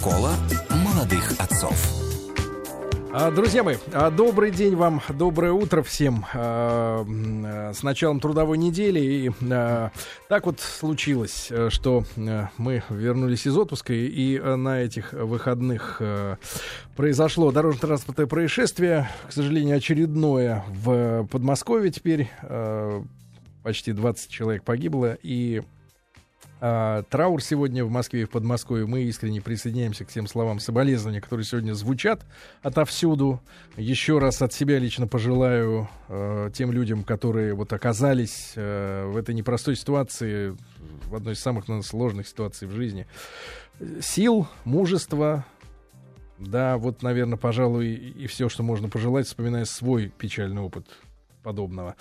Школа молодых отцов. А, друзья мои, а, добрый день вам, доброе утро всем а, с началом трудовой недели. И так вот случилось, э, что э, мы вернулись из отпуска, и э, на этих выходных произошло дорожно-транспортное происшествие, к сожалению, очередное в Подмосковье теперь. Почти 20 человек погибло, и а, траур сегодня в Москве и в Подмосковье. Мы искренне присоединяемся к тем словам соболезнования, которые сегодня звучат отовсюду. Еще раз от себя лично пожелаю э, тем людям, которые вот оказались э, в этой непростой ситуации, в одной из самых наверное, сложных ситуаций в жизни, сил, мужества, да, вот, наверное, пожалуй, и все, что можно пожелать, вспоминая свой печальный опыт подобного.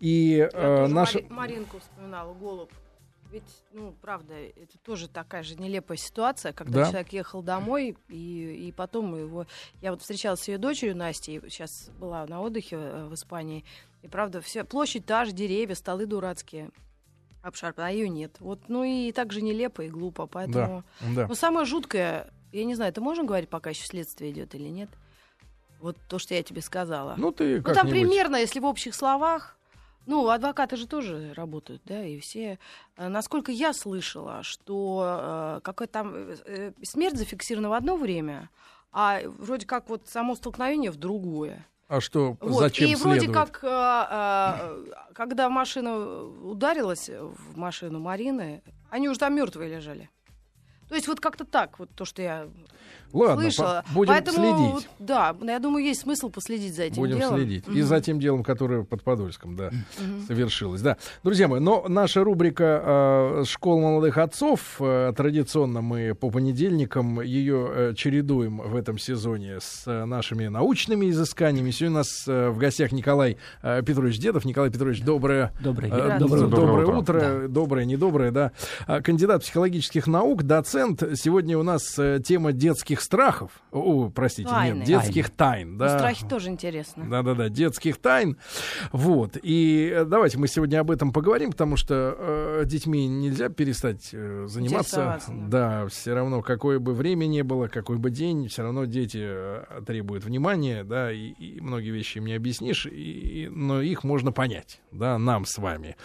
И э, наша... Маринку вспоминала, голубь. Ведь, ну, правда, это тоже такая же нелепая ситуация, когда да. человек ехал домой, и, и потом его... Я вот встречалась с ее дочерью Настей, сейчас была на отдыхе э, в Испании, и, правда, вся площадь та же, деревья, столы дурацкие, обшарпаны, а ее нет. Вот, ну и так же нелепо и глупо, поэтому... Да. Да. Но самое жуткое, я не знаю, это можно говорить, пока еще следствие идет или нет? Вот то, что я тебе сказала. Ну, ты Ну, там примерно, если в общих словах, ну, адвокаты же тоже работают, да, и все. Э, насколько я слышала, что э, какая там э, э, смерть зафиксирована в одно время, а вроде как вот само столкновение в другое. А что, вот. зачем И следует? вроде как, э, э, когда машина ударилась в машину Марины, они уже там мертвые лежали. То есть вот как-то так, вот то, что я Ладно, слышала. По- будем Поэтому, следить. Да, я думаю, есть смысл последить за этим будем делом. Будем следить. Mm-hmm. И за тем делом, которое под Подольском, да, mm-hmm. совершилось. Да. Друзья мои, но наша рубрика э, «Школа молодых отцов», э, традиционно мы по понедельникам ее э, чередуем в этом сезоне с э, нашими научными изысканиями. Сегодня у нас э, в гостях Николай э, Петрович Дедов. Николай Петрович, доброе, доброе, э, доброе, доброе утро. утро. Да. Доброе, недоброе, да. А, кандидат психологических наук, доцент. Сегодня у нас э, тема детских страхов. О, простите, Тайны. нет, детских тайн. Да. Ну, страхи тоже интересно. Да-да-да, детских тайн. Вот. И э, давайте мы сегодня об этом поговорим, потому что э, детьми нельзя перестать э, заниматься. Да, да все равно, какое бы время ни было, какой бы день, все равно дети э, требуют внимания, да, и, и многие вещи им не объяснишь, и, но их можно понять, да, нам с вами.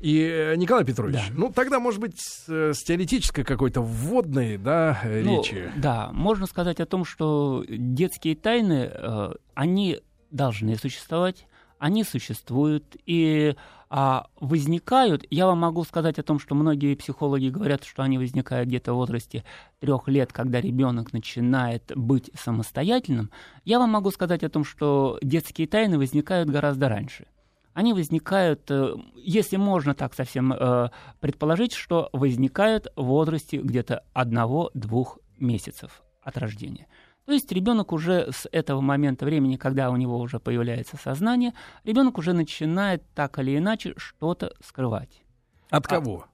И, э, Николай Петрович, да. ну, тогда, может быть, с, с теоретической какой-то вводной, да, ну, речи. Да, можно сказать о том, что детские тайны, э, они должны существовать, они существуют, и а, возникают, я вам могу сказать о том, что многие психологи говорят, что они возникают где-то в возрасте трех лет, когда ребенок начинает быть самостоятельным. Я вам могу сказать о том, что детские тайны возникают гораздо раньше. Они возникают, э, если можно так совсем э, предположить, что возникают в возрасте где-то одного-двух месяцев от рождения. То есть ребенок уже с этого момента времени, когда у него уже появляется сознание, ребенок уже начинает так или иначе что-то скрывать. От кого?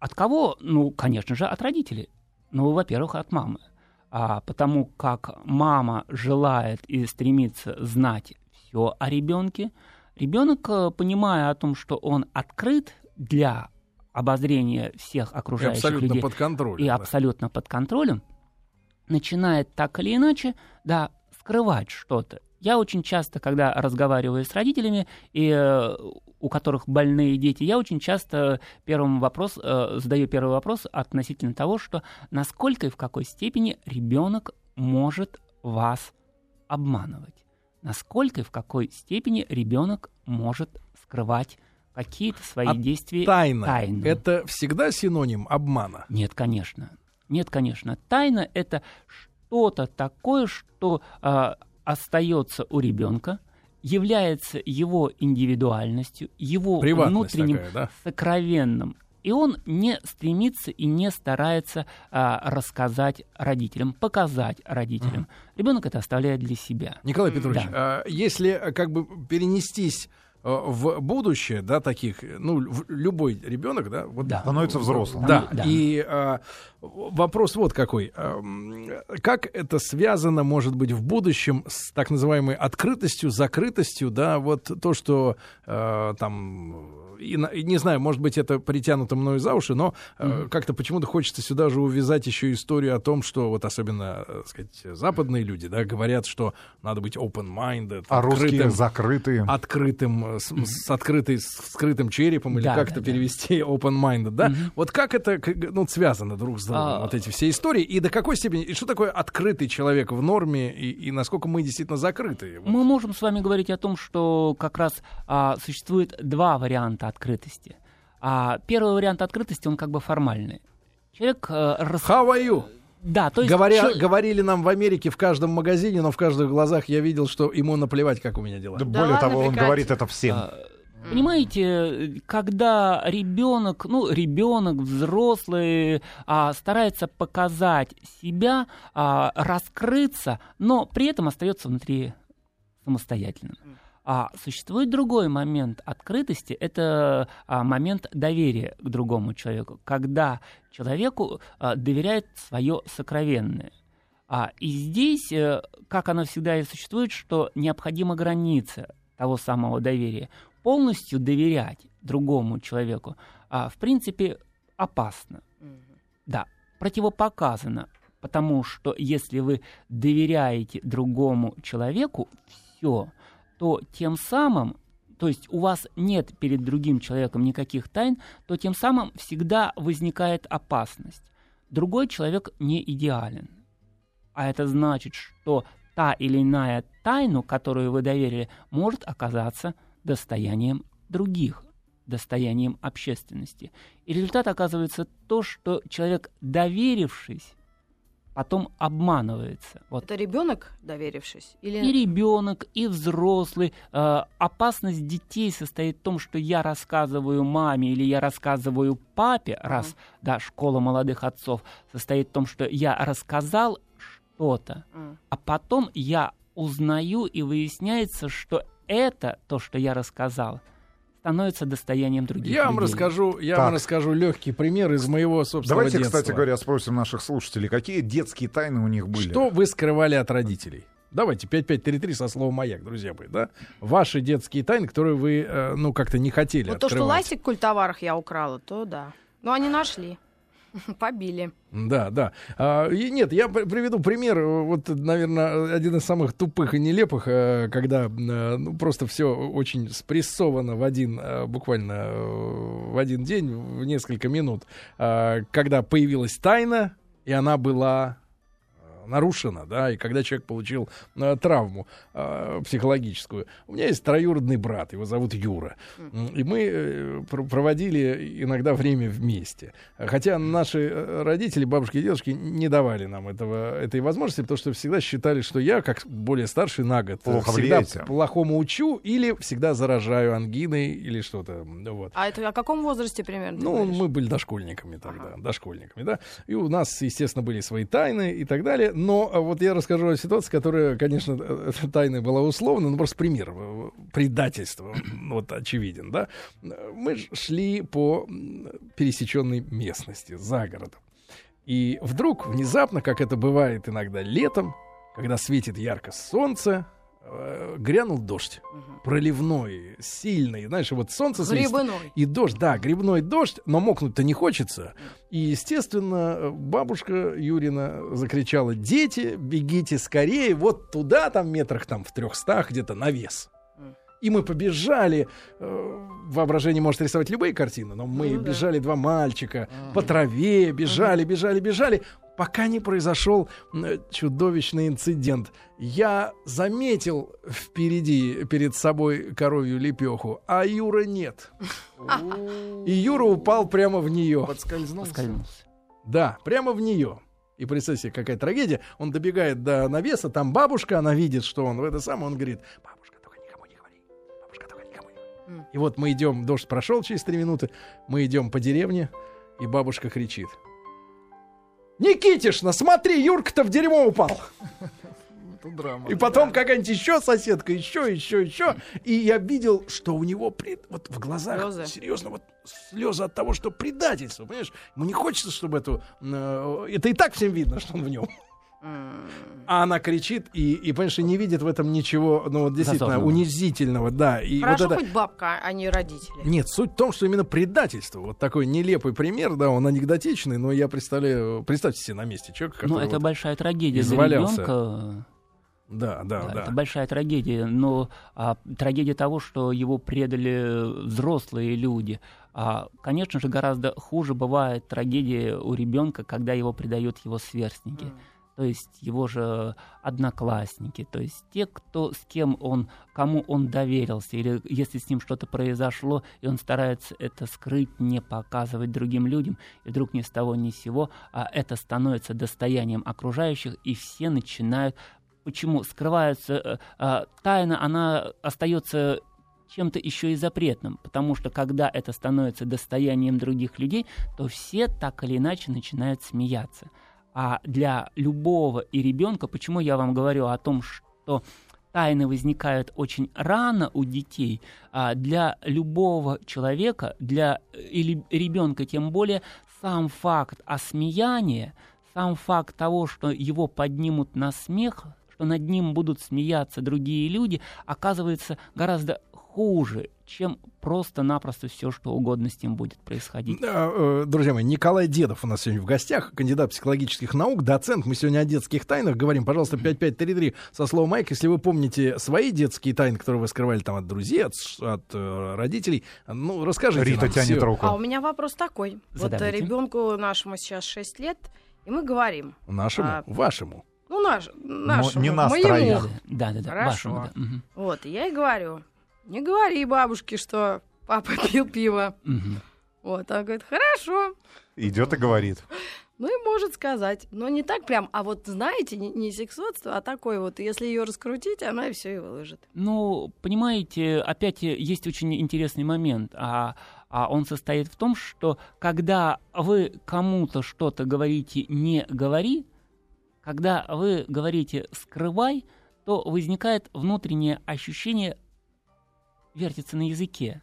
А, от кого? Ну, конечно же, от родителей. Ну, во-первых, от мамы. А потому как мама желает и стремится знать все о ребенке, ребенок, э, понимая о том, что он открыт для обозрения всех окружающих и абсолютно людей под контролем, и да. абсолютно под контролем, начинает так или иначе, да, скрывать что-то. Я очень часто, когда разговариваю с родителями, и, э, у которых больные дети, я очень часто первым вопрос, э, задаю первый вопрос относительно того, что насколько и в какой степени ребенок может вас обманывать. Насколько и в какой степени ребенок может скрывать какие-то свои а действия. Тайна. Тайну. Это всегда синоним обмана? Нет, конечно. Нет, конечно. Тайна это что-то такое, что э, остается у ребенка, является его индивидуальностью, его внутренним такая, да? сокровенным. И он не стремится и не старается а, рассказать родителям, показать родителям. Ребенок это оставляет для себя. Николай Петрович, да. а, если как бы перенестись в будущее, да, таких, ну, любой ребенок, да, вот, да. становится взрослым. Да, да. и а, вопрос вот какой. А, как это связано, может быть, в будущем с так называемой открытостью, закрытостью, да, вот то, что а, там и, не знаю, может быть, это притянуто мною за уши, но mm-hmm. как-то почему-то хочется сюда же увязать еще историю о том, что вот особенно, так сказать, западные люди, да, говорят, что надо быть open-minded. А открытым, русские закрытые. Открытым, с, с открытой, с скрытым черепом, или да, как это да. перевести open-minded, да? Mm-hmm. Вот как это, ну, связано друг с другом, а... вот эти все истории, и до какой степени, и что такое открытый человек в норме, и, и насколько мы действительно закрытые? Вот. Мы можем с вами говорить о том, что как раз а, существует два варианта открытости. А первый вариант открытости, он как бы формальный. Человек... Э, рас... How are you? Да, то есть... Говоря, чё... Говорили нам в Америке в каждом магазине, но в каждых глазах я видел, что ему наплевать, как у меня дела. Да, да более того, он говорит это всем. А, Понимаете, когда ребенок, ну, ребенок, взрослый, а, старается показать себя, а, раскрыться, но при этом остается внутри самостоятельным. А существует другой момент открытости, это а, момент доверия к другому человеку, когда человеку а, доверяет свое сокровенное. А, и здесь, а, как оно всегда и существует, что необходима граница того самого доверия. Полностью доверять другому человеку, а, в принципе, опасно. Да, противопоказано, потому что если вы доверяете другому человеку, все – то тем самым, то есть у вас нет перед другим человеком никаких тайн, то тем самым всегда возникает опасность. Другой человек не идеален. А это значит, что та или иная тайну, которую вы доверили, может оказаться достоянием других, достоянием общественности. И результат оказывается то, что человек, доверившись, потом обманывается. Вот. Это ребенок, доверившись? Или... И ребенок, и взрослый. Э, опасность детей состоит в том, что я рассказываю маме или я рассказываю папе, раз, да, школа молодых отцов состоит в том, что я рассказал что-то, uh-huh. а потом я узнаю и выясняется, что это то, что я рассказал – становится достоянием других я вам Расскажу, я так. вам расскажу легкий пример из моего собственного Давайте, детства. кстати говоря, спросим наших слушателей, какие детские тайны у них были? Что вы скрывали от родителей? Давайте, 5533 со словом «маяк», друзья мои, да? Ваши детские тайны, которые вы, э, ну, как-то не хотели Ну, то, что ластик в культоварах я украла, то да. Но они нашли. Побили. Да, да. А, и нет, я приведу пример. Вот, наверное, один из самых тупых и нелепых, э, когда э, ну, просто все очень спрессовано в один, э, буквально в один день, в несколько минут, когда появилась тайна, и она была нарушена, да, и когда человек получил э, травму э, психологическую. У меня есть троюродный брат, его зовут Юра, и мы э, пр- проводили иногда время вместе. Хотя наши э, родители, бабушки и дедушки не давали нам этого, этой возможности, потому что всегда считали, что я, как более старший на год, Плохо всегда влияете. плохому учу или всегда заражаю ангиной или что-то. Вот. А это о каком возрасте примерно? Ну, мы были дошкольниками тогда, ага. дошкольниками, да. И у нас, естественно, были свои тайны и так далее. Но а, вот я расскажу о ситуации, которая, конечно, э, тайной была условна, но просто пример э, предательства, вот очевиден, да. Мы шли по пересеченной местности, за городом. И вдруг, внезапно, как это бывает иногда летом, когда светит ярко солнце, э, грянул дождь. Угу. Проливной, сильный. Знаешь, вот солнце светит. И дождь, да, грибной дождь, но мокнуть-то не хочется. И, естественно, бабушка Юрина закричала, дети, бегите скорее, вот туда, там метрах там в трехстах где-то навес. И мы побежали. Э, воображение может рисовать любые картины, но мы ну, бежали, да. два мальчика, ага. по траве, бежали, бежали, бежали пока не произошел чудовищный инцидент. Я заметил впереди, перед собой коровью лепеху, а Юра нет. И Юра упал прямо в нее. Подскользнулся. Да, прямо в нее. И представьте себе, какая трагедия. Он добегает до навеса, там бабушка, она видит, что он в это самое, он говорит, бабушка, только никому не говори. Бабушка, только никому не говори. И вот мы идем, дождь прошел через три минуты, мы идем по деревне, и бабушка кричит – Никитишна, смотри, Юрка-то в дерьмо упал. Драма. И потом какая-нибудь еще соседка, еще, еще, еще. И я видел, что у него при... вот в глазах слезы. серьезно вот слезы от того, что предательство, понимаешь? Ему не хочется, чтобы это... Э, это и так всем видно, что он в нем. А она кричит и, и, понимаешь, не видит в этом ничего, ну, вот действительно, Засовного. унизительного, да. И Хорошо вот это... хоть бабка, а не родители. Нет, суть в том, что именно предательство. Вот такой нелепый пример, да, он анекдотичный, но я представляю, представьте себе на месте человека, Ну, это вот большая трагедия извалялся. для ребенка. Да, да, да, да. Это большая трагедия, но а, трагедия того, что его предали взрослые люди. А, конечно же, гораздо хуже бывает трагедия у ребенка, когда его предают его сверстники. Mm то есть его же одноклассники, то есть те, кто, с кем он, кому он доверился, или если с ним что-то произошло, и он старается это скрыть, не показывать другим людям, и вдруг ни с того ни с сего, а это становится достоянием окружающих, и все начинают почему скрывается э, э, тайна, она остается чем-то еще и запретным, потому что когда это становится достоянием других людей, то все так или иначе начинают смеяться. А для любого и ребенка, почему я вам говорю о том, что тайны возникают очень рано у детей, а для любого человека, для или ребенка тем более, сам факт осмеяния, сам факт того, что его поднимут на смех, что над ним будут смеяться другие люди, оказывается гораздо хуже, чем просто-напросто все, что угодно с ним будет происходить. Э, друзья мои, Николай Дедов у нас сегодня в гостях, кандидат психологических наук, доцент. Мы сегодня о детских тайнах говорим. Пожалуйста, 5533 со словом Майк. Если вы помните свои детские тайны, которые вы скрывали там от друзей, от, от э, родителей, ну, расскажите Рита нам тянет все. руку. А у меня вопрос такой. Задавайте. Вот ребенку нашему сейчас 6 лет, и мы говорим. Нашему? А, вашему? Ну, наш, нашему, не нас моему. троих. Да, да, да. Хорошо. Вашему, да. Угу. Вот, я и говорю, не говори бабушке, что папа пил пиво. Угу. Вот, она говорит, хорошо. Идет и говорит. Ну и может сказать. Но не так прям, а вот знаете, не, не сексуальство, а такое вот, если ее раскрутить, она и все и выложит. Ну, понимаете, опять есть очень интересный момент, а, а он состоит в том, что когда вы кому-то что-то говорите «не говори», когда вы говорите «скрывай», то возникает внутреннее ощущение вертится на языке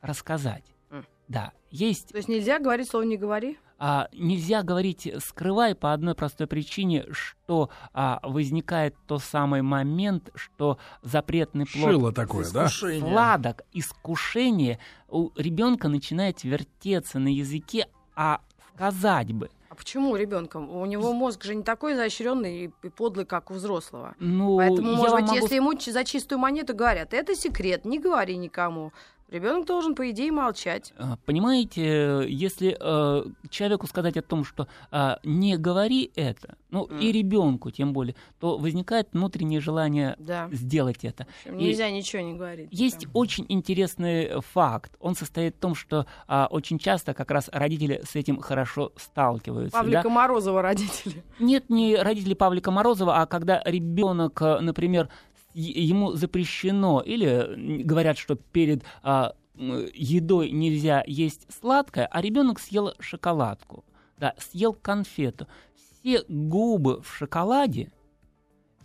рассказать. Mm. Да, есть. То есть нельзя говорить слово не говори? А, нельзя говорить скрывай по одной простой причине, что а, возникает тот самый момент, что запретный плод Шило такое, искушение. да? сладок, искушение у ребенка начинает вертеться на языке, а сказать бы. Почему ребенком? У него мозг же не такой изощренный и подлый, как у взрослого. Ну, Поэтому, может быть, могу... если ему за чистую монету говорят, это секрет, не говори никому. Ребенок должен, по идее, молчать. А, понимаете, если э, человеку сказать о том, что э, не говори это, ну mm. и ребенку тем более, то возникает внутреннее желание да. сделать это. Общем, нельзя и ничего не говорить. Есть да. очень интересный факт. Он состоит в том, что э, очень часто как раз родители с этим хорошо сталкиваются. Павлика да? Морозова родители. Нет, не родители Павлика Морозова, а когда ребенок, например, ему запрещено, или говорят, что перед а, едой нельзя есть сладкое, а ребенок съел шоколадку, да, съел конфету. Все губы в шоколаде,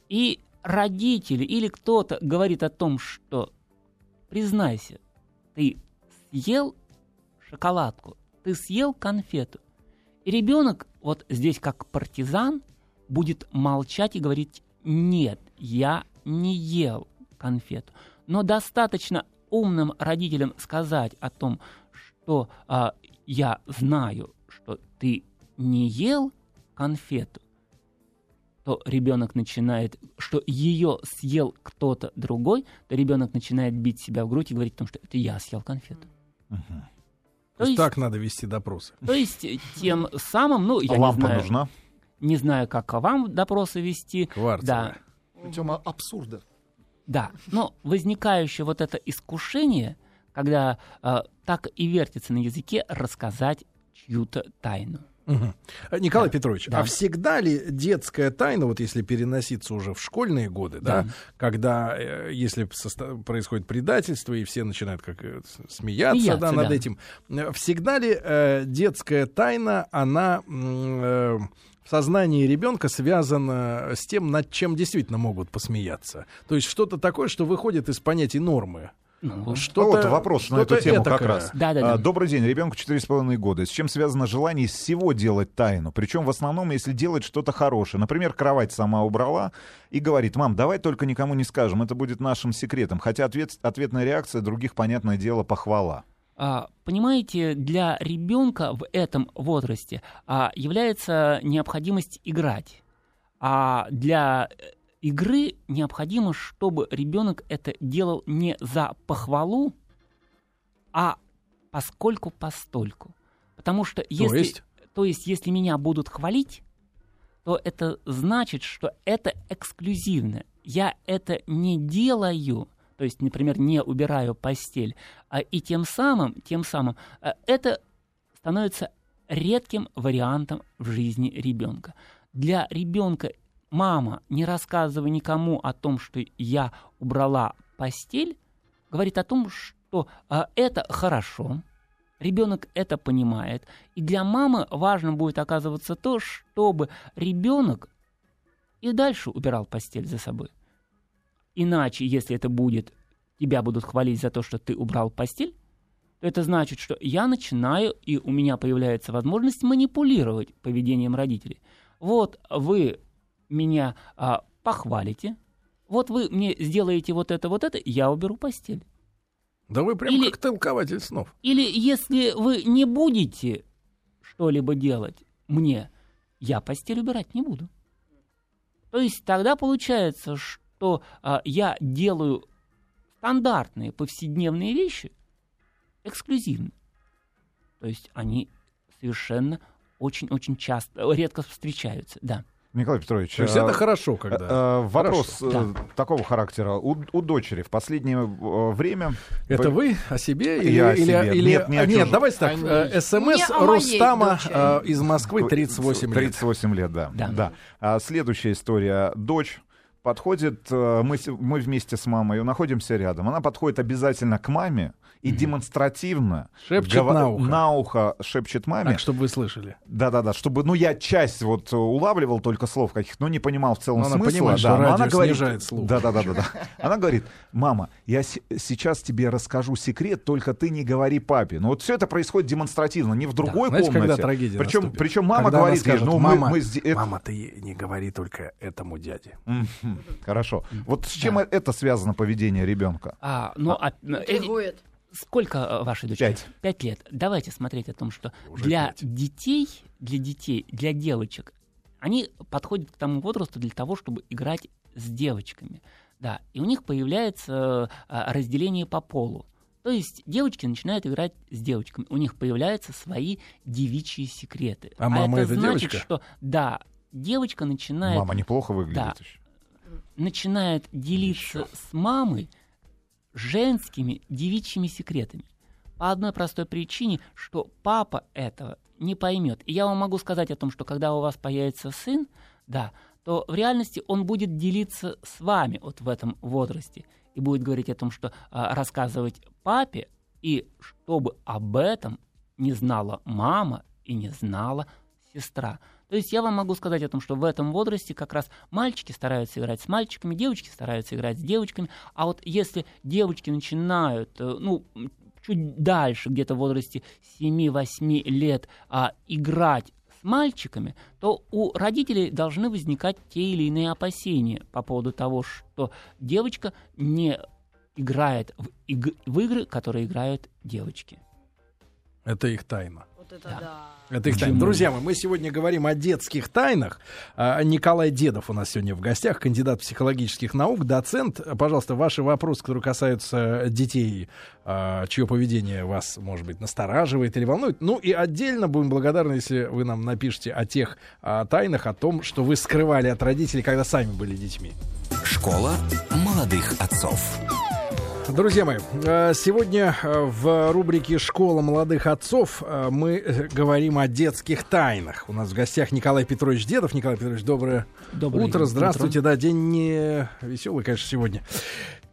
и родители или кто-то говорит о том, что признайся, ты съел шоколадку, ты съел конфету. И ребенок вот здесь как партизан будет молчать и говорить, нет, я не ел конфету. Но достаточно умным родителям сказать о том, что а, я знаю, что ты не ел конфету, то ребенок начинает, что ее съел кто-то другой, то ребенок начинает бить себя в грудь и говорить о том, что это я съел конфету. Угу. То, то есть так надо вести допросы. То есть тем самым, ну, я а не лампа знаю, нужна? не знаю, как вам допросы вести. Кварцевая. Да, путем абсурда. Да, но возникающее вот это искушение, когда э, так и вертится на языке рассказать чью-то тайну. Угу. Николай да, Петрович, да. а всегда ли детская тайна, вот если переноситься уже в школьные годы, да, да когда э, если состо- происходит предательство и все начинают как э, смеяться, смеяться да, над да. этим, э, всегда ли э, детская тайна, она э, в сознании ребенка связано с тем, над чем действительно могут посмеяться. То есть что-то такое, что выходит из понятий нормы. Ну, что вот вопрос на эту тему этакое. как раз. Да, да, да. А, добрый день, ребенку 4,5 года. С чем связано желание из всего делать тайну? Причем в основном, если делать что-то хорошее. Например, кровать сама убрала и говорит, мам, давай только никому не скажем, это будет нашим секретом. Хотя ответ, ответная реакция других, понятное дело, похвала. А, понимаете, для ребенка в этом возрасте а, является необходимость играть. А для э, игры необходимо, чтобы ребенок это делал не за похвалу, а поскольку постольку. Потому что если, то есть, то есть если меня будут хвалить, то это значит, что это эксклюзивно. Я это не делаю, то есть, например, не убираю постель, а и тем самым, тем самым а, это становится редким вариантом в жизни ребенка. Для ребенка мама, не рассказывай никому о том, что я убрала постель, говорит о том, что а, это хорошо, ребенок это понимает. И для мамы важно будет оказываться то, чтобы ребенок и дальше убирал постель за собой. Иначе, если это будет, тебя будут хвалить за то, что ты убрал постель, то это значит, что я начинаю, и у меня появляется возможность манипулировать поведением родителей. Вот вы меня а, похвалите, вот вы мне сделаете вот это, вот это, я уберу постель. Да вы прям Или- как толкователь снов. Или если вы не будете что-либо делать мне, я постель убирать не буду. То есть тогда получается, что а, я делаю стандартные повседневные вещи эксклюзивно. То есть они совершенно очень-очень часто, редко встречаются, да. Николай Петрович, То есть а, это хорошо, когда... э, вопрос Хорошо, э, такого характера. У, у дочери в последнее э, время... Это вы о себе или... Я о или, себе. или- Нет, не о а, нет давайте так. Э, СМС о Рустама дочери. из Москвы 38 лет. 38 лет, да. Да. А следующая история. Дочь подходит, э, мы, мы вместе с мамой находимся рядом. Она подходит обязательно к маме и демонстративно Шепчет на ухо. на ухо шепчет маме. Так, чтобы вы слышали. Да-да-да, чтобы, ну, я часть вот э, улавливал только слов каких, но не понимал в целом Но она смысла. понимает, что да, но радио она говорит, слух. Да-да-да-да. Она говорит, мама, я с- сейчас тебе расскажу секрет, только ты не говори папе. Но вот все это происходит демонстративно, не в другой Знаете, комнате. когда трагедия причем, наступит? причем мама Когда она говорит, скажет, ну, мы- мама, мы, сде- это- мама, ты не говори только этому дяде. Мгм. Хорошо. Вот с чем это связано поведение ребенка? А, ну, а, э, Интригует. Сколько э, вашей дочери? Пять. Пять лет. Давайте смотреть о том, что Уже для пять. детей, для детей, для девочек, они подходят к тому возрасту для того, чтобы играть с девочками. Да, и у них появляется разделение по полу. То есть девочки начинают играть с девочками, у них появляются свои девичьи секреты. А мама это это значит, девочка? что да, девочка начинает Мама неплохо выглядит Да. еще. Начинает делиться с мамой женскими девичьими секретами. По одной простой причине, что папа этого не поймет. И я вам могу сказать о том, что когда у вас появится сын, да, то в реальности он будет делиться с вами вот в этом возрасте и будет говорить о том, что а, рассказывать папе, и чтобы об этом не знала мама и не знала сестра. То есть я вам могу сказать о том, что в этом возрасте как раз мальчики стараются играть с мальчиками, девочки стараются играть с девочками, а вот если девочки начинают, э, ну, чуть дальше, где-то в возрасте 7-8 лет, а, играть с мальчиками, то у родителей должны возникать те или иные опасения по поводу того, что девочка не играет в, иг- в игры, которые играют девочки. Это их тайна. Вот это Да. да. Это их тайна. Друзья мои, мы сегодня говорим о детских тайнах. А, Николай Дедов у нас сегодня в гостях, кандидат психологических наук, доцент. Пожалуйста, ваши вопросы, которые касаются детей, а, чье поведение вас, может быть, настораживает или волнует. Ну и отдельно будем благодарны, если вы нам напишите о тех а, тайнах, о том, что вы скрывали от родителей, когда сами были детьми. Школа молодых отцов. Друзья мои, э, сегодня э, в рубрике «Школа молодых отцов» э, мы говорим о детских тайнах. У нас в гостях Николай Петрович Дедов. Николай Петрович, доброе Доброе утро. Здравствуйте. Да, день не веселый, конечно, сегодня.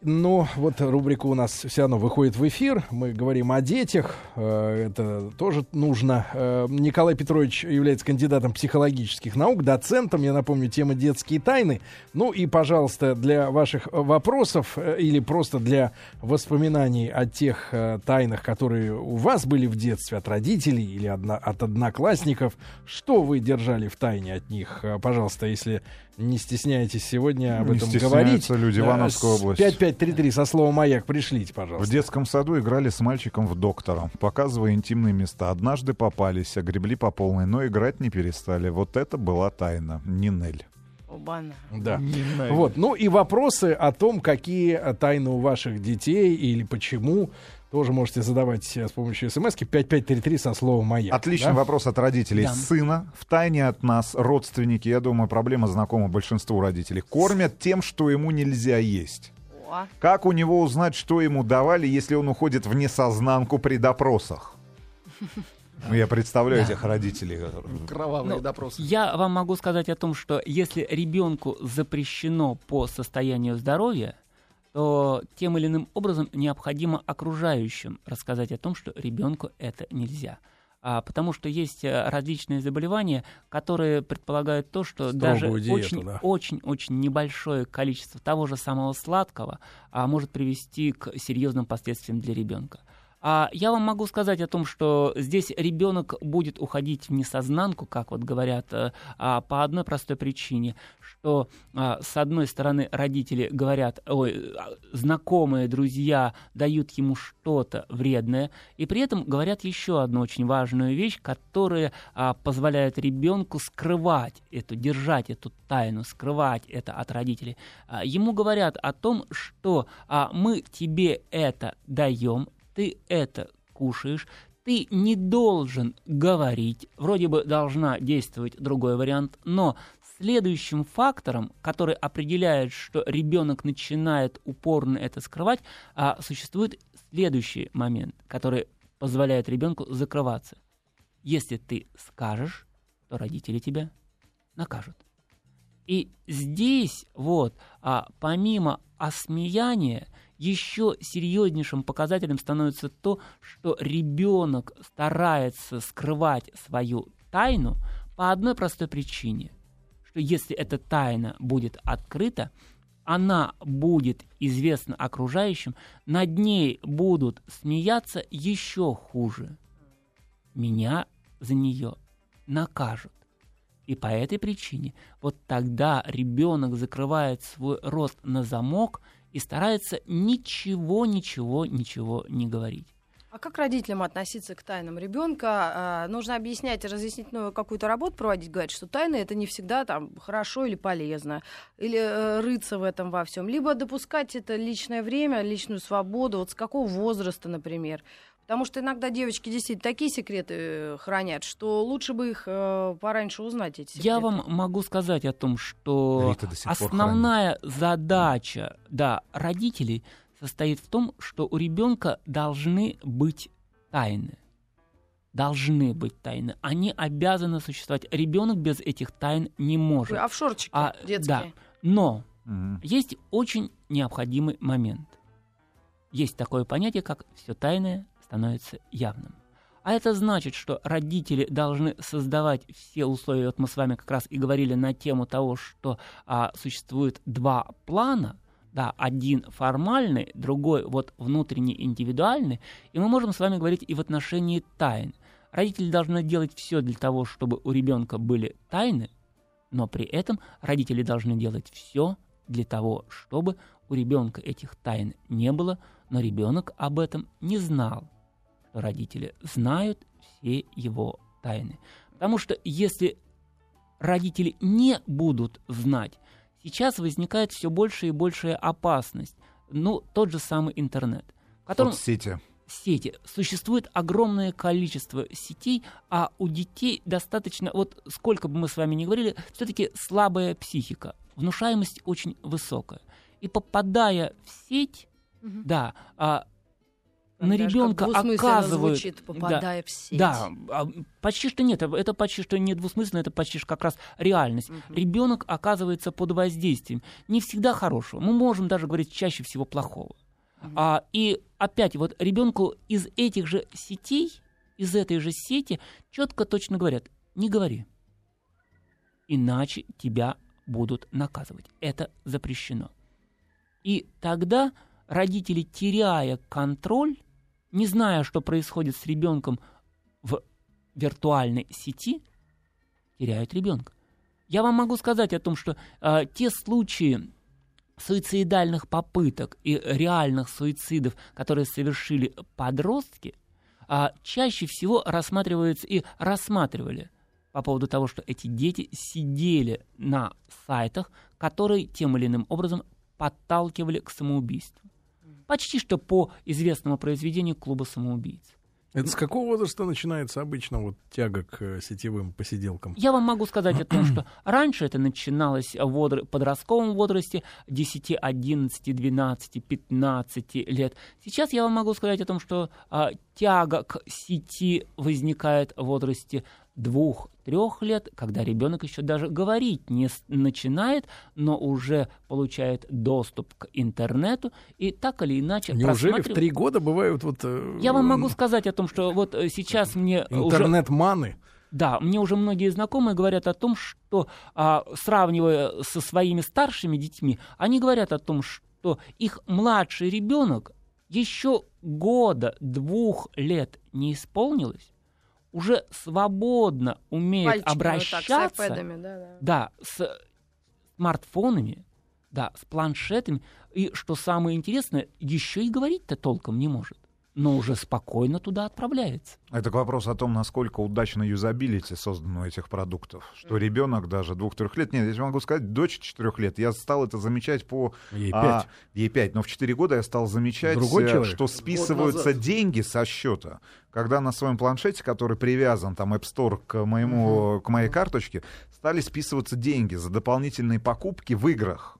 Но вот рубрика у нас все равно выходит в эфир. Мы говорим о детях. Э, это тоже нужно. Э, Николай Петрович является кандидатом психологических наук, доцентом. Я напомню, тема детские тайны. Ну и, пожалуйста, для ваших вопросов э, или просто для воспоминаний о тех тайнах, которые у вас были в детстве от родителей или от одноклассников, что вы держали в тайне от них, пожалуйста, если не стесняйтесь сегодня об не этом говорить. люди Ивановской области. 5533 со словом «Маяк» пришлите, пожалуйста. В детском саду играли с мальчиком в доктора, показывая интимные места. Однажды попались, огребли по полной, но играть не перестали. Вот это была тайна. Нинель. Обана. Да. Вот. Ну и вопросы о том, какие тайны у ваших детей или почему тоже можете задавать э, с помощью смс 5533 со словом «Маяк». Отличный да? вопрос от родителей. Да. Сына в тайне от нас, родственники, я думаю, проблема знакома большинству родителей, кормят тем, что ему нельзя есть. О. Как у него узнать, что ему давали, если он уходит в несознанку при допросах? Ну, я представляю Да. этих родителей. Кровавые Ну, допросы. Я вам могу сказать о том, что если ребенку запрещено по состоянию здоровья, то тем или иным образом необходимо окружающим рассказать о том, что ребенку это нельзя. А, потому что есть э, различные заболевания, которые предполагают то, что Строгую даже диету, очень, да. очень, очень небольшое количество того же самого сладкого а, может привести к серьезным последствиям для ребенка. А я вам могу сказать о том, что здесь ребенок будет уходить в несознанку, как вот говорят, э, а, по одной простой причине, что а, с одной стороны родители говорят, ой, а, знакомые, друзья дают ему что-то вредное, и при этом говорят еще одну очень важную вещь, которая а, позволяет ребенку скрывать эту, держать эту тайну, скрывать это от родителей. А, ему говорят о том, что а, мы тебе это даем, ты это кушаешь, ты не должен говорить, вроде бы должна действовать другой вариант, но следующим фактором, который определяет, что ребенок начинает упорно это скрывать, а, существует следующий момент, который позволяет ребенку закрываться. Если ты скажешь, то родители тебя накажут. И здесь вот, а, помимо осмеяния, еще серьезнейшим показателем становится то, что ребенок старается скрывать свою тайну по одной простой причине, что если эта тайна будет открыта, она будет известна окружающим, над ней будут смеяться еще хуже. Меня за нее накажут. И по этой причине вот тогда ребенок закрывает свой рот на замок и старается ничего, ничего, ничего не говорить. А как родителям относиться к тайнам ребенка? А, нужно объяснять, разъяснительную какую-то работу проводить, говорить, что тайны это не всегда там хорошо или полезно, или э, рыться в этом во всем, либо допускать это личное время, личную свободу, вот с какого возраста, например. Потому что иногда девочки действительно такие секреты э, хранят, что лучше бы их э, пораньше узнать, эти секреты. Я вам могу сказать о том, что основная задача да, родителей состоит в том, что у ребенка должны быть тайны. Должны быть тайны. Они обязаны существовать. Ребенок без этих тайн не может. Офшорчики А, детские. да. Но Мгм. есть очень необходимый момент. Есть такое понятие, как все тайное становится явным. А это значит, что родители должны создавать все условия. Вот мы с вами как раз и говорили на тему того, что а, существует два плана. Да, один формальный, другой вот внутренний, индивидуальный. И мы можем с вами говорить и в отношении тайн. Родители должны делать все для того, чтобы у ребенка были тайны, но при этом родители должны делать все для того, чтобы у ребенка этих тайн не было, но ребенок об этом не знал. Что родители знают все его тайны. Потому что если родители не будут знать, сейчас возникает все большая и большая опасность. Ну, тот же самый интернет, в котором Соцсети. сети. Существует огромное количество сетей, а у детей достаточно, вот сколько бы мы с вами ни говорили, все-таки слабая психика, внушаемость очень высокая. И попадая в сеть, Мгм. да, а, на ребенка оказывают... звучит, попадая да, в сеть. Да, а, почти что нет, это почти что не двусмысленно, это почти что как раз реальность. Угу. Ребенок оказывается под воздействием. Не всегда хорошего, мы можем даже говорить чаще всего плохого. Угу. А, и опять вот ребенку из этих же сетей, из этой же сети четко точно говорят, не говори, иначе тебя будут наказывать. Это запрещено. И тогда родители, теряя контроль, не зная, что происходит с ребенком в виртуальной сети, теряют ребенка. Я вам могу сказать о том, что э, те случаи суицидальных попыток и реальных суицидов, которые совершили подростки, э, чаще всего рассматриваются и рассматривали по поводу того, что эти дети сидели на сайтах, которые тем или иным образом подталкивали к самоубийству почти что по известному произведению клуба самоубийц. Это с какого возраста начинается обычно вот тяга к э, сетевым посиделкам? Я вам могу сказать о том, что раньше это начиналось в подростковом возрасте 10, 11, 12, 15 лет. Сейчас я вам могу сказать о том, что а, тяга к сети возникает в возрасте двух-трех лет, когда ребенок еще даже говорить не начинает, но уже получает доступ к интернету и так или иначе Неужели просматрив... в три года бывают вот... Э, Я вам могу сказать о том, что вот э, сейчас мне Интернет-маны? Уже... Да, мне уже многие знакомые говорят о том, что а, сравнивая со своими старшими детьми, они говорят о том, что их младший ребенок еще года, двух лет не исполнилось, уже свободно умеет Пальчиком обращаться вот так, с iPad'ами, да, да. да, с смартфонами, да, с планшетами, и что самое интересное, еще и говорить-то толком не может но уже спокойно туда отправляется. Это к вопросу о том, насколько удачно юзабилити создано у этих продуктов. Что ребенок даже двух-трех лет, нет, я могу сказать, дочь четырех лет, я стал это замечать по... Ей пять. А, ей пять, но в четыре года я стал замечать, э, что списываются деньги со счета. Когда на своем планшете, который привязан, там, App Store к, моему, к моей карточке, стали списываться деньги за дополнительные покупки в играх.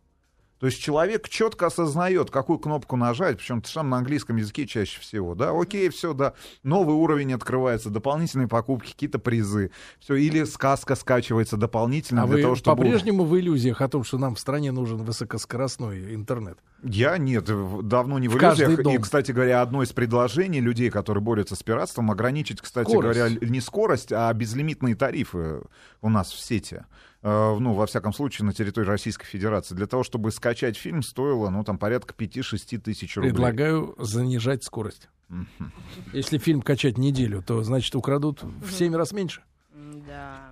То есть человек четко осознает, какую кнопку нажать, причем там на английском языке чаще всего, да, окей, все, да, новый уровень открывается, дополнительные покупки, какие-то призы, все, или сказка скачивается дополнительно а для вы того, чтобы... по-прежнему в иллюзиях о том, что нам в стране нужен высокоскоростной интернет? Я нет, давно не в, в иллюзиях. И, кстати говоря, одно из предложений людей, которые борются с пиратством, ограничить, кстати скорость. говоря, не скорость, а безлимитные тарифы у нас в сети. Э, ну, во всяком случае, на территории Российской Федерации. Для того, чтобы скачать фильм, стоило, ну, там, порядка 5-6 тысяч рублей. Предлагаю занижать скорость. Если фильм качать неделю, то, значит, украдут в 7 раз меньше. Да.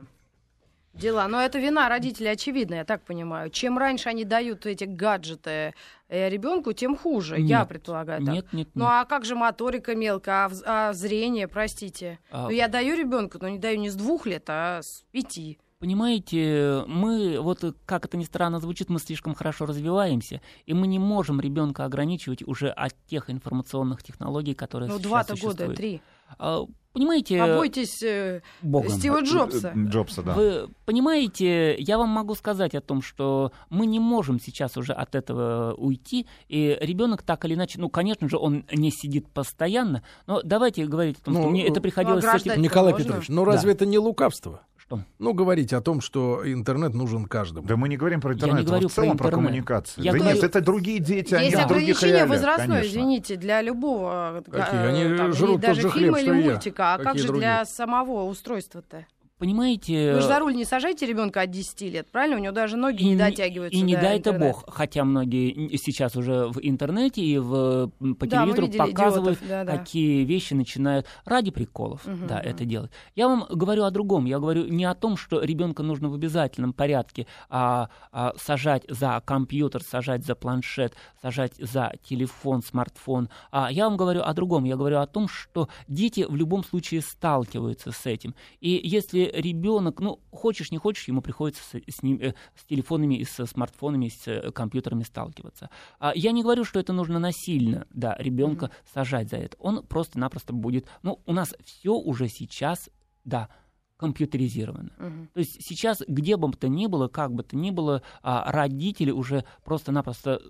Дела. Но это вина родителей очевидна, я так понимаю. Чем раньше они дают эти гаджеты э, ребенку, тем хуже, нет, я предполагаю. Так. Нет, нет, Ну нет. а как же моторика мелкая, а, а зрение, простите? А... Ну я даю ребенку, но не даю не с двух лет, а с пяти. Понимаете, мы, вот как это ни странно звучит, мы слишком хорошо развиваемся, и мы не можем ребенка ограничивать уже от тех информационных технологий, которые ну, сейчас два-то года, три. А, понимаете... Побойтесь э, Богом. Стива Джобса. Э, Джобса, да. Вы понимаете, я вам могу сказать о том, что мы не можем сейчас уже от этого уйти, и ребенок так или иначе, ну, конечно же, он не сидит постоянно, но давайте говорить о том, ну, что мне это приходилось... Ну, а с этим... Николай можно? Петрович, ну разве да. это не лукавство? Что? Ну, говорить о том, что интернет нужен каждому. Да мы не говорим про интернет, Я не говорю в целом про, про коммуникацию. Я да говорю... нет, это другие дети, Есть они в других ограничение реалиях, возрастное, конечно. извините, для любого Какие? Они там, жрут даже тот же фильма хлеб, или мультика. А Какие как же другие? для самого устройства-то? Понимаете... Вы же за руль не сажайте ребенка от 10 лет, правильно? У него даже ноги и, не дотягиваются И не до дай это бог, хотя многие сейчас уже в интернете и в, по да, телевизору показывают, идиотов, да, да. какие вещи начинают ради приколов угу, да, угу. это делать. Я вам говорю о другом. Я говорю не о том, что ребенка нужно в обязательном порядке а, а, сажать за компьютер, сажать за планшет, сажать за телефон, смартфон. А я вам говорю о другом. Я говорю о том, что дети в любом случае сталкиваются с этим. И если ребенок, ну, хочешь, не хочешь, ему приходится с, с, ним, э, с телефонами и со смартфонами, с э, компьютерами сталкиваться. А я не говорю, что это нужно насильно, да, ребенка mm-hmm. сажать за это. Он просто-напросто будет, ну, у нас все уже сейчас, да, компьютеризировано. Uh-huh. То есть сейчас, где бы то ни было, как бы то ни было, а, родители уже просто-напросто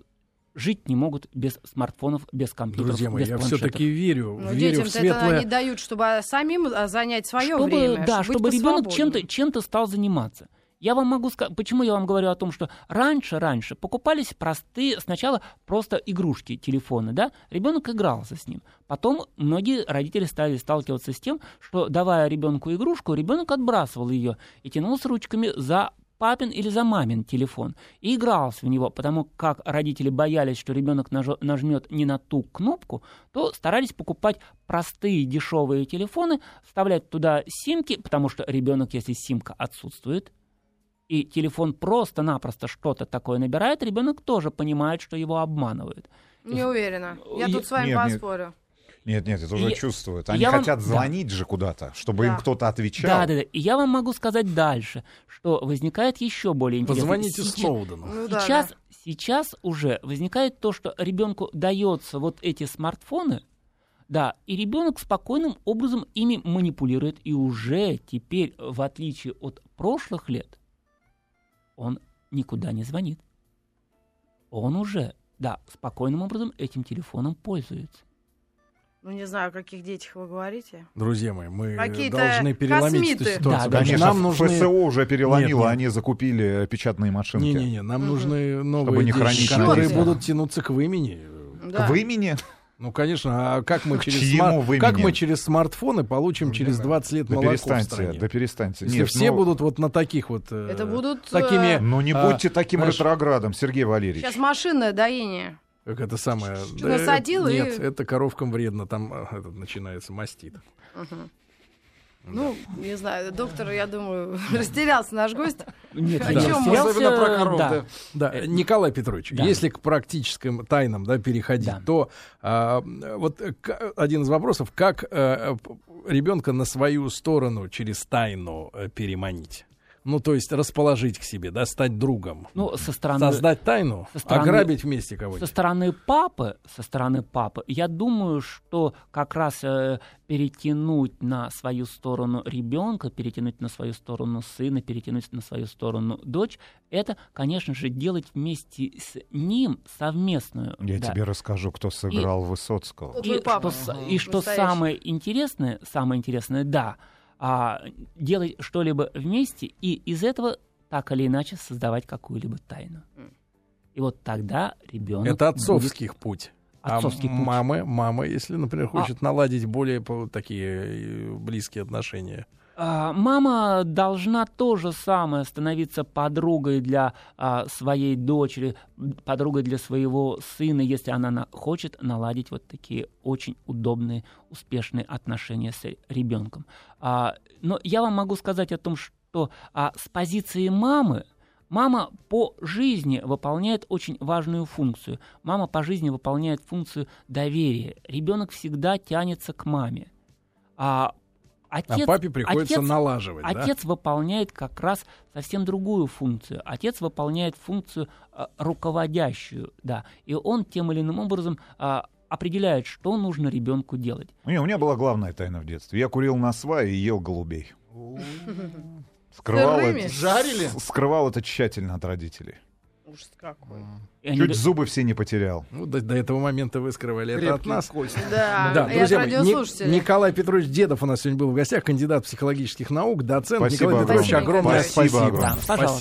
жить не могут без смартфонов, без компьютеров, Друзья мои, без я планшетов. все-таки верю, Ну, верю детям в это светлое... они дают, чтобы самим а, занять свое чтобы, время, да, чтобы, ребенок чем-то чем стал заниматься. Я вам могу сказать, почему я вам говорю о том, что раньше, раньше покупались простые, сначала просто игрушки, телефоны, да, ребенок игрался с ним. Потом многие родители стали сталкиваться с тем, что давая ребенку игрушку, ребенок отбрасывал ее и тянулся ручками за папин или за мамин телефон и игрался в него, потому как родители боялись, что ребенок нажмет не на ту кнопку, то старались покупать простые дешевые телефоны, вставлять туда симки, потому что ребенок, если симка отсутствует, и телефон просто-напросто что-то такое набирает, ребенок тоже понимает, что его обманывают. Не уверена. Я Я- тут с вами Нет, нет. поспорю. Нет, нет, это уже И- чувствуют. Они я вам- хотят да. звонить же куда-то, чтобы им Да. кто-то отвечал. Да, да, да. И я вам могу сказать дальше, что возникает еще более интересно. Позвоните Сейчас- Сноудену. Ну да, сейчас, да. сейчас уже возникает то, что ребенку дается вот эти смартфоны, да, и ребенок спокойным образом ими манипулирует, и уже теперь, в отличие от прошлых лет, он никуда не звонит. Он уже, да, спокойным образом этим телефоном пользуется. Ну, не знаю, о каких детях вы говорите. Друзья мои, мы Какие-то должны переломить эту космиты. ситуацию. Да, Конечно, нам нужны... ФСО уже переломило, Нет, нет. они закупили печатные машинки. Не-не-не, нам Мгм. нужны новые Чтобы не хранить которые написано. будут тянуться к вымени. Да. В имени? Ну, конечно, а как мы К через, смар- вымени? как мы через смартфоны получим через 20 лет Да молоко в перестаньте, стране? да перестаньте. Если Нет, все ну, будут вот на таких вот... э, Это будут, Такими... э, Ну не А, будьте таким знаешь, ретроградом, Сергей Валерьевич. Сейчас машинное доение. Как это самое... Насадил и- Нет, это коровкам вредно, там э, этот начинается мастит. Мгм. Ну, не знаю, доктор, я думаю, растерялся наш гость. Нет, О я чём мы? растерялся, Особенно про коров, да. да. Да, Николай Петрович, Да. если к практическим тайнам да, переходить, Да. то а, вот э, к- один из вопросов, как э, ребенка на свою сторону через тайну э, переманить? Ну, то есть расположить к себе, да, стать другом. Ну, со стороны... Создать тайну, со стороны- ограбить вместе Со кого-нибудь. стороны папы, со стороны папы, я думаю, что как раз э, перетянуть на свою сторону ребенка, перетянуть на свою сторону сына, перетянуть на свою сторону дочь, это, конечно же, делать вместе с ним совместную. Я да. тебе расскажу, кто сыграл Высоцкого. Вот И, твой папа. что, и что самое интересное, самое интересное, да, а, делать что-либо вместе и из этого так или иначе создавать какую-либо тайну. И вот тогда ребенок Это отцовский путь. Отцовский а путь. мамы, мама, если, например, А- хочет наладить более такие э, близкие отношения. А, Мама должна то же самое становиться подругой для а, своей дочери, подругой для своего сына, если она на- хочет наладить вот такие очень удобные, успешные отношения с ребенком. А, но я вам могу сказать о том, что с позиции мамы Мама по жизни выполняет очень важную функцию. Мама по жизни выполняет функцию доверия. Ребенок всегда тянется к маме. А отец, а папе приходится отец- налаживать, да? Отец выполняет как раз совсем другую функцию. Отец выполняет функцию а, руководящую, да. И он тем или иным образом а, определяет, что нужно ребенку делать. Не, у меня была главная тайна в детстве. Я курил на свае и ел голубей. Скрывал это, Жарили? скрывал это тщательно от родителей. Ужас какой. Они Чуть г- зубы все не потерял. Ну, до, до этого момента вы скрывали это от нас. Да, Да, и друзья от мои, Ни- радиослушателей. Николай Петрович Дедов у нас сегодня был в гостях, кандидат психологических наук, доцент. Спасибо Николай Петрович, огромное. огромное Спасибо спасибо. огромное. Да, пожалуйста.